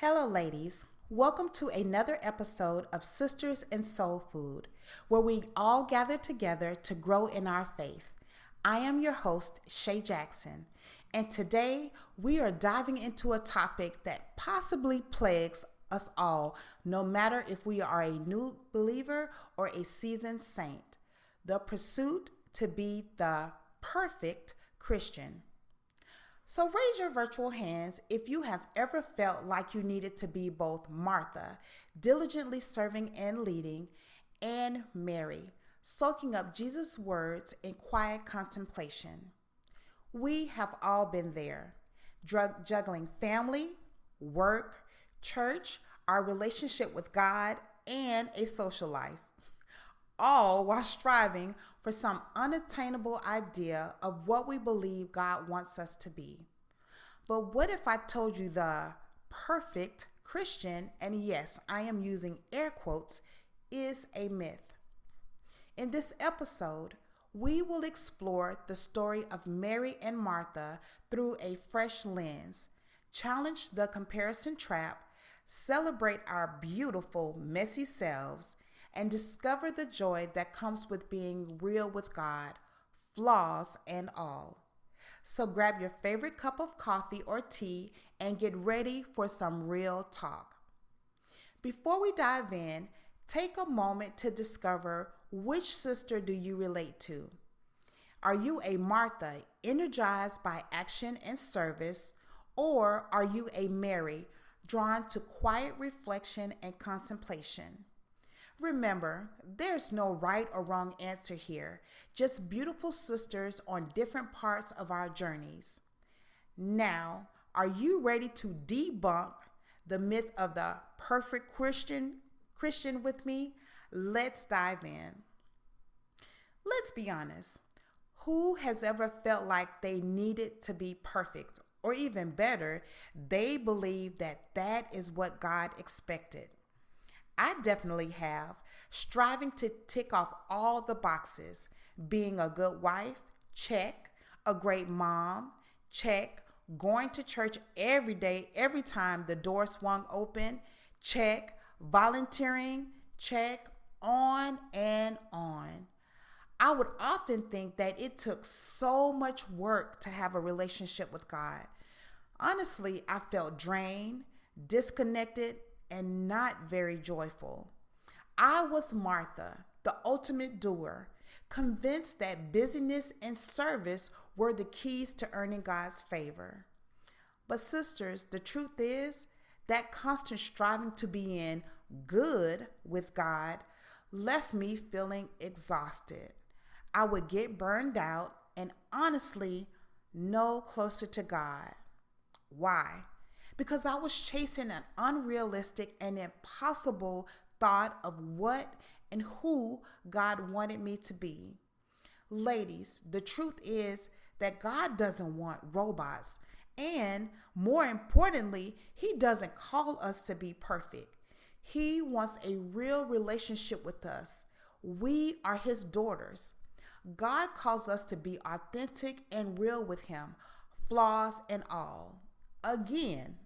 Hello, ladies. Welcome to another episode of Sisters in Soul Food, where we all gather together to grow in our faith. I am your host, Che' Jackson, and today we are diving into a topic that possibly plagues us all, no matter if we are a new believer or a seasoned saint the pursuit to be the perfect Christian. So raise your virtual hands if you have ever felt like you needed to be both Martha, diligently serving and leading, and Mary, soaking up Jesus' words in quiet contemplation. We have all been there, drug juggling family, work, church, our relationship with God, and a social life, all while striving for some unattainable idea of what we believe God wants us to be. But what if I told you the perfect Christian, and yes, I am using air quotes, is a myth? In this episode, we will explore the story of Mary and Martha through a fresh lens, challenge the comparison trap, celebrate our beautiful, messy selves, and discover the joy that comes with being real with God, flaws and all. So grab your favorite cup of coffee or tea and get ready for some real talk. Before we dive in, take a moment to discover which sister do you relate to? Are you a Martha, energized by action and service, or are you a Mary, drawn to quiet reflection and contemplation? Remember, there's no right or wrong answer here, just beautiful sisters on different parts of our journeys. Now, are you ready to debunk the myth of the perfect Christian Christian with me? Let's dive in. Let's be honest. Who has ever felt like they needed to be perfect or even better, they believe that that is what God expected? I definitely have, striving to tick off all the boxes. Being a good wife, check, a great mom, check, going to church every day, every time the door swung open, check, volunteering, check, on and on. I would often think that it took so much work to have a relationship with God. Honestly, I felt drained, disconnected, and not very joyful. I was Martha, the ultimate doer, convinced that busyness and service were the keys to earning God's favor. But, sisters, the truth is that constant striving to be in good with God left me feeling exhausted. I would get burned out and honestly no closer to God. Why? Because I was chasing an unrealistic and impossible thought of what and who God wanted me to be. Ladies, the truth is that God doesn't want robots. And more importantly, He doesn't call us to be perfect. He wants a real relationship with us. We are His daughters. God calls us to be authentic and real with Him, flaws and all. Again,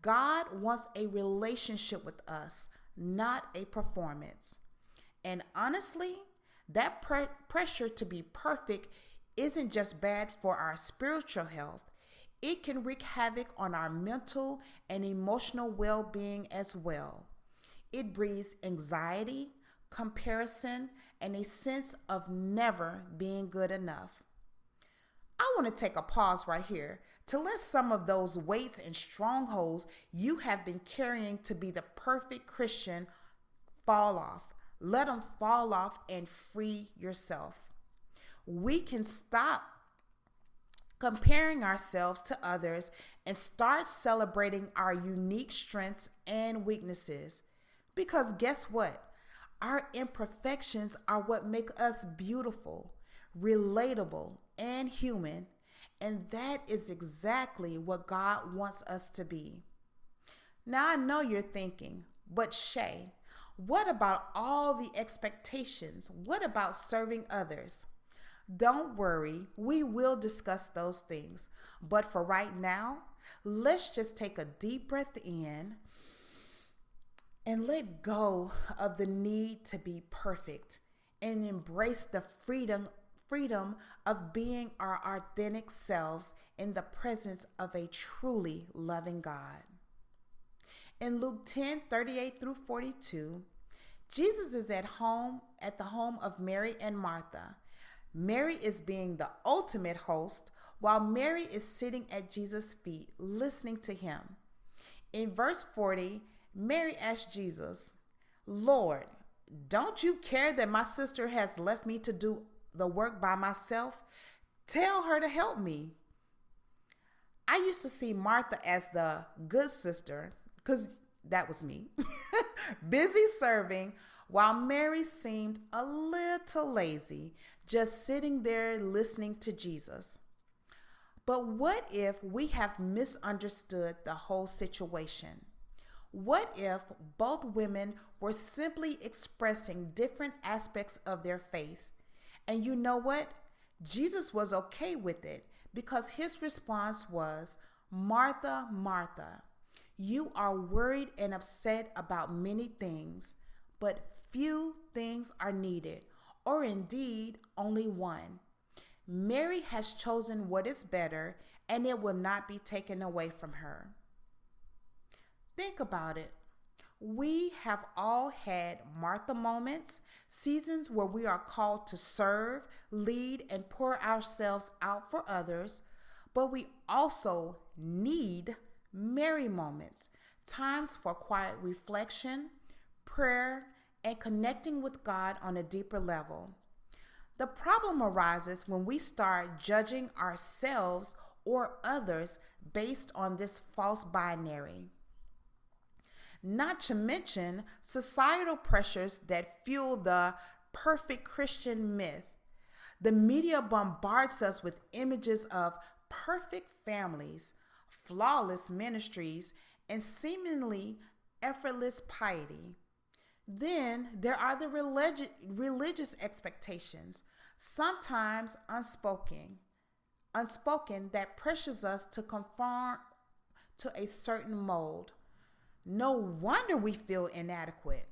God wants a relationship with us, not a performance. And honestly, that pre- pressure to be perfect isn't just bad for our spiritual health, it can wreak havoc on our mental and emotional well being as well. It breeds anxiety, comparison, and a sense of never being good enough. I want to take a pause right here to let some of those weights and strongholds you have been carrying to be the perfect Christian fall off. Let them fall off and free yourself. We can stop comparing ourselves to others and start celebrating our unique strengths and weaknesses. Because guess what? Our imperfections are what make us beautiful, relatable, and human and that is exactly what God wants us to be. Now, I know you're thinking, but Che', what about all the expectations? What about serving others? Don't worry, we will discuss those things. But for right now, let's just take a deep breath in and let go of the need to be perfect and embrace the freedom freedom of being our authentic selves in the presence of a truly loving God. In Luke 10 38 through 42, Jesus is at home at the home of Mary and Martha. Mary is being the ultimate host, while Mary is sitting at Jesus' feet listening to him. In verse 40, Mary asked Jesus, Lord, don't you care that my sister has left me to do the work by myself? Tell her to help me. I used to see Martha as the good sister, because that was me, busy serving, while Mary seemed a little lazy, just sitting there listening to Jesus. But what if we have misunderstood the whole situation? What if both women were simply expressing different aspects of their faith? And you know what? Jesus was okay with it because his response was, Martha, Martha, you are worried and upset about many things, but few things are needed, or indeed only one. Mary has chosen what is better, and it will not be taken away from her. Think about it. We have all had Martha moments, seasons where we are called to serve, lead, and pour ourselves out for others, but we also need Mary moments, times for quiet reflection, prayer, and connecting with God on a deeper level. The problem arises when we start judging ourselves or others based on this false binary not to mention societal pressures that fuel the perfect Christian myth. The media bombards us with images of perfect families, flawless ministries, and seemingly effortless piety. Then there are the religi- religious expectations, sometimes unspoken, unspoken that pressures us to conform to a certain mold. No wonder we feel inadequate.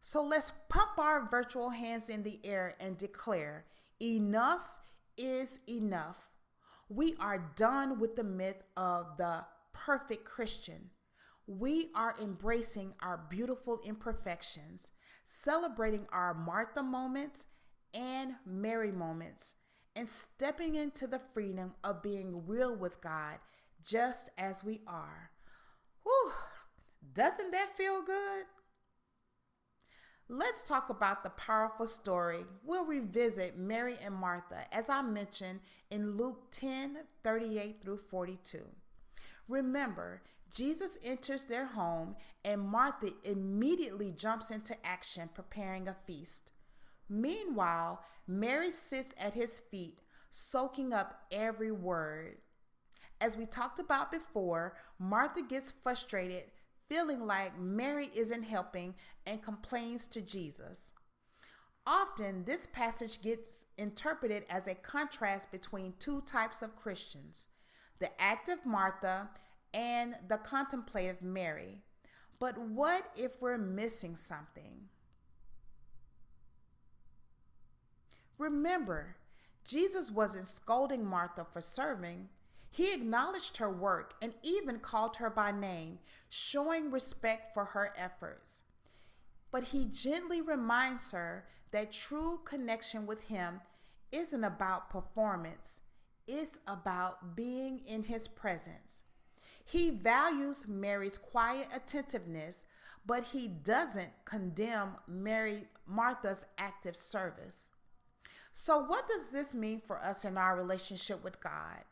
So let's pump our virtual hands in the air and declare enough is enough. We are done with the myth of the perfect Christian. We are embracing our beautiful imperfections, celebrating our Martha moments and Mary moments, and stepping into the freedom of being real with God just as we are. Doesn't that feel good? Let's talk about the powerful story. We'll revisit Mary and Martha, as I mentioned in Luke 10 38 through 42. Remember, Jesus enters their home, and Martha immediately jumps into action, preparing a feast. Meanwhile, Mary sits at his feet, soaking up every word. As we talked about before, Martha gets frustrated feeling like Mary isn't helping and complains to Jesus. Often, this passage gets interpreted as a contrast between two types of Christians the active Martha and the contemplative Mary. But what if we're missing something? Remember, Jesus wasn't scolding Martha for serving, he acknowledged her work and even called her by name, showing respect for her efforts. But he gently reminds her that true connection with him isn't about performance, it's about being in his presence. He values Mary's quiet attentiveness, but he doesn't condemn Mary Martha's active service. So what does this mean for us in our relationship with God?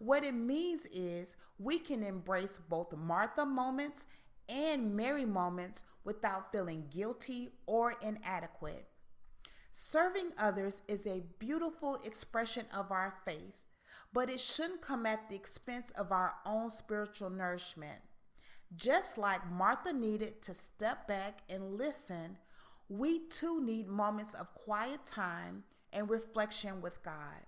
What it means is we can embrace both Martha moments and Mary moments without feeling guilty or inadequate. Serving others is a beautiful expression of our faith, but it shouldn't come at the expense of our own spiritual nourishment. Just like Martha needed to step back and listen, we too need moments of quiet time and reflection with God.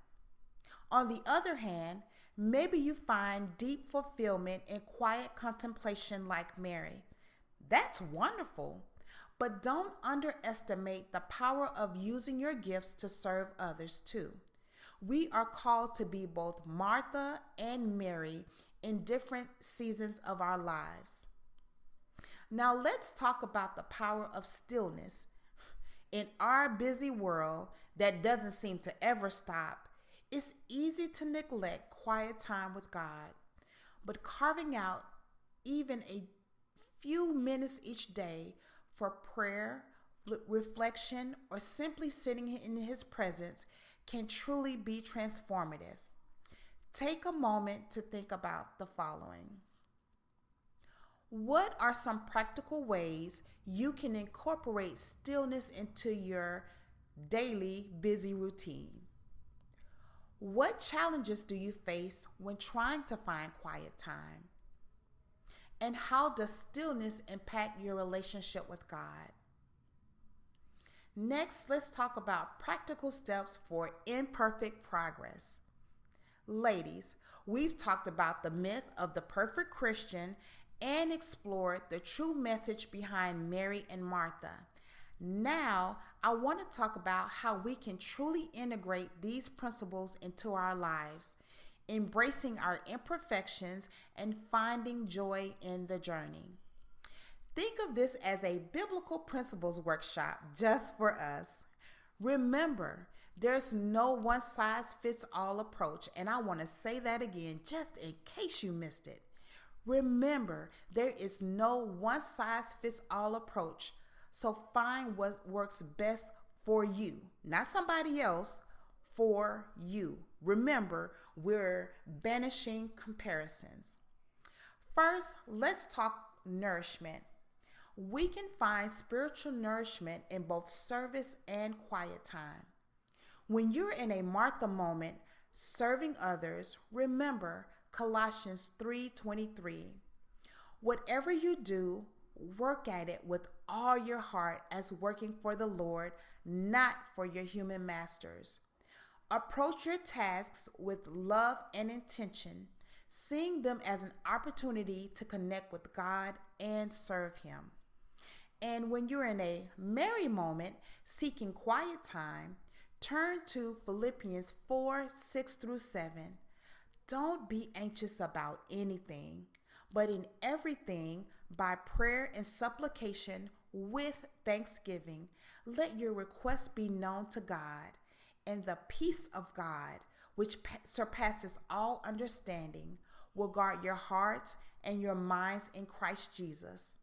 On the other hand, Maybe you find deep fulfillment in quiet contemplation like Mary. That's wonderful. But don't underestimate the power of using your gifts to serve others too. We are called to be both Martha and Mary in different seasons of our lives. Now, let's talk about the power of stillness. In our busy world that doesn't seem to ever stop, it's easy to neglect quiet time with God. But carving out even a few minutes each day for prayer, reflection, or simply sitting in His presence can truly be transformative. Take a moment to think about the following. What are some practical ways you can incorporate stillness into your daily busy routine? What challenges do you face when trying to find quiet time? And how does stillness impact your relationship with God? Next, let's talk about practical steps for imperfect progress. Ladies, we've talked about the myth of the perfect Christian and explored the true message behind Mary and Martha. Now, I want to talk about how we can truly integrate these principles into our lives, embracing our imperfections and finding joy in the journey. Think of this as a biblical principles workshop just for us. Remember, there's no one size fits all approach, and I want to say that again just in case you missed it. Remember, there is no one size fits all approach, so find what works best for you, not somebody else, for you. Remember, we're banishing comparisons. First, let's talk nourishment. We can find spiritual nourishment in both service and quiet time. When you're in a Martha moment serving others, remember Colossians 3:23. Whatever you do, work at it with all your heart as working for the Lord, not for your human masters. Approach your tasks with love and intention, seeing them as an opportunity to connect with God and serve Him. And when you're in a Mary moment seeking quiet time, turn to Philippians 4 6 through 7. Don't be anxious about anything, but in everything, by prayer and supplication with thanksgiving, let your requests be known to God, and the peace of God, which surpasses all understanding, will guard your hearts and your minds in Christ Jesus.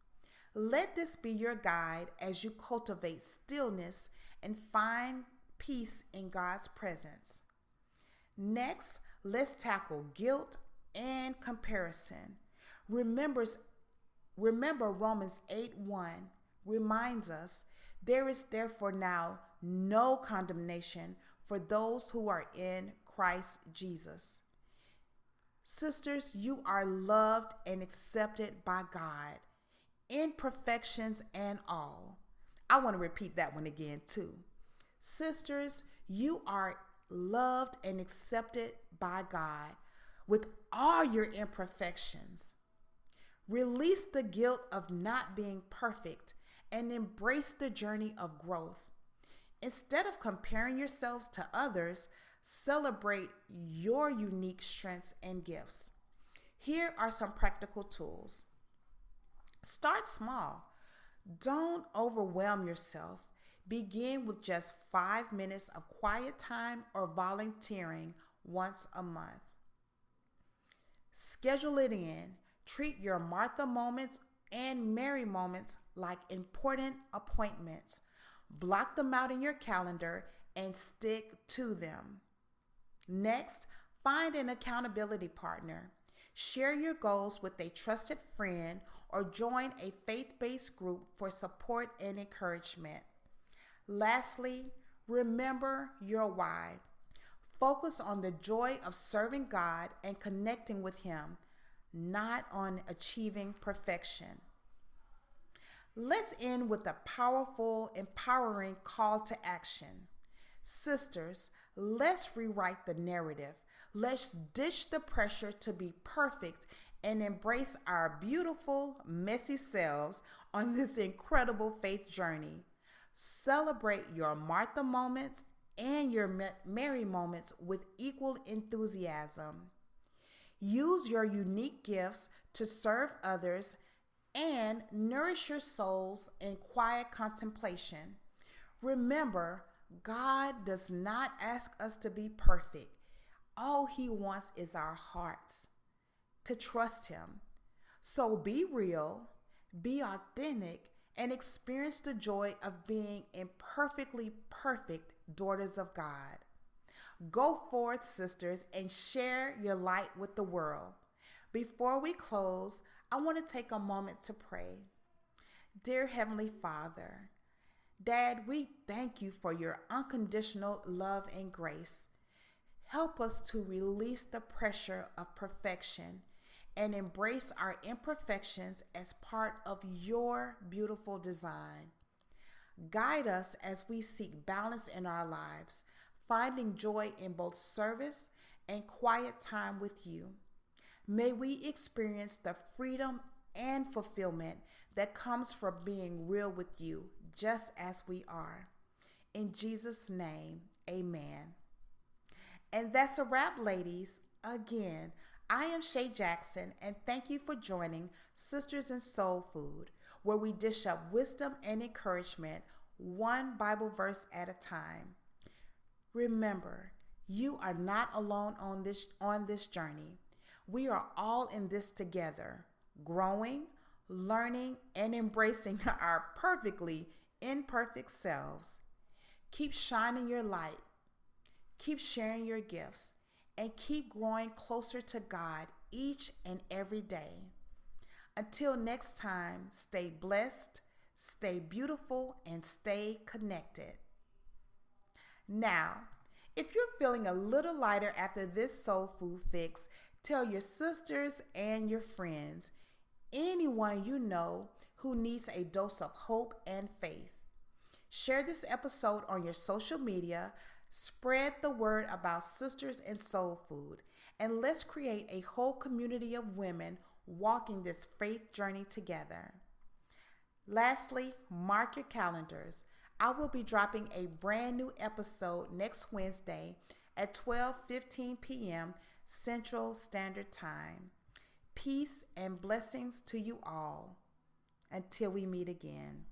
Let this be your guide as you cultivate stillness and find peace in God's presence. Next, let's tackle guilt and comparison. Remembers, remember Romans 8 1 reminds us there is therefore now no condemnation for those who are in Christ Jesus. Sisters, you are loved and accepted by God imperfections and all. I want to repeat that one again, too. Sisters, you are loved and accepted by God with all your imperfections. Release the guilt of not being perfect and embrace the journey of growth. Instead of comparing yourselves to others, celebrate your unique strengths and gifts. Here are some practical tools. Start small. Don't overwhelm yourself. Begin with just five minutes of quiet time or volunteering once a month. Schedule it in. Treat your Martha moments and Mary moments like important appointments. Block them out in your calendar and stick to them. Next, find an accountability partner. Share your goals with a trusted friend or join a faith based group for support and encouragement. Lastly, remember your why. Focus on the joy of serving God and connecting with Him, not on achieving perfection. Let's end with a powerful, empowering call to action. Sisters, let's rewrite the narrative. Let's ditch the pressure to be perfect and embrace our beautiful, messy selves on this incredible faith journey. Celebrate your Martha moments and your Mary moments with equal enthusiasm. Use your unique gifts to serve others and nourish your souls in quiet contemplation. Remember, God does not ask us to be perfect. All He wants is our hearts to trust Him. So be real, be authentic, and experience the joy of being imperfectly perfect daughters of God. Go forth, sisters, and share your light with the world. Before we close, I want to take a moment to pray. Dear Heavenly Father, Dad, we thank you for your unconditional love and grace. Help us to release the pressure of perfection and embrace our imperfections as part of your beautiful design. Guide us as we seek balance in our lives, finding joy in both service and quiet time with you. May we experience the freedom and fulfillment that comes from being real with you, just as we are. In Jesus' name, amen. And that's a wrap, ladies. Again, I am Che' Jackson, and thank you for joining Sisters in Soul Food, where we dish up wisdom and encouragement, one Bible verse at a time. Remember, you are not alone on this on this journey. We are all in this together, growing, learning, and embracing our perfectly imperfect selves. Keep shining your light. Keep sharing your gifts and keep growing closer to God each and every day. Until next time, stay blessed, stay beautiful, and stay connected. Now, if you're feeling a little lighter after this soul food fix, tell your sisters and your friends, anyone you know who needs a dose of hope and faith. Share this episode on your social media Spread the word about Sisters in Soul Food, and let's create a whole community of women walking this faith journey together. Lastly, mark your calendars. I will be dropping a brand new episode next Wednesday at 12:15 p.m. Central Standard Time. Peace and blessings to you all. Until we meet again.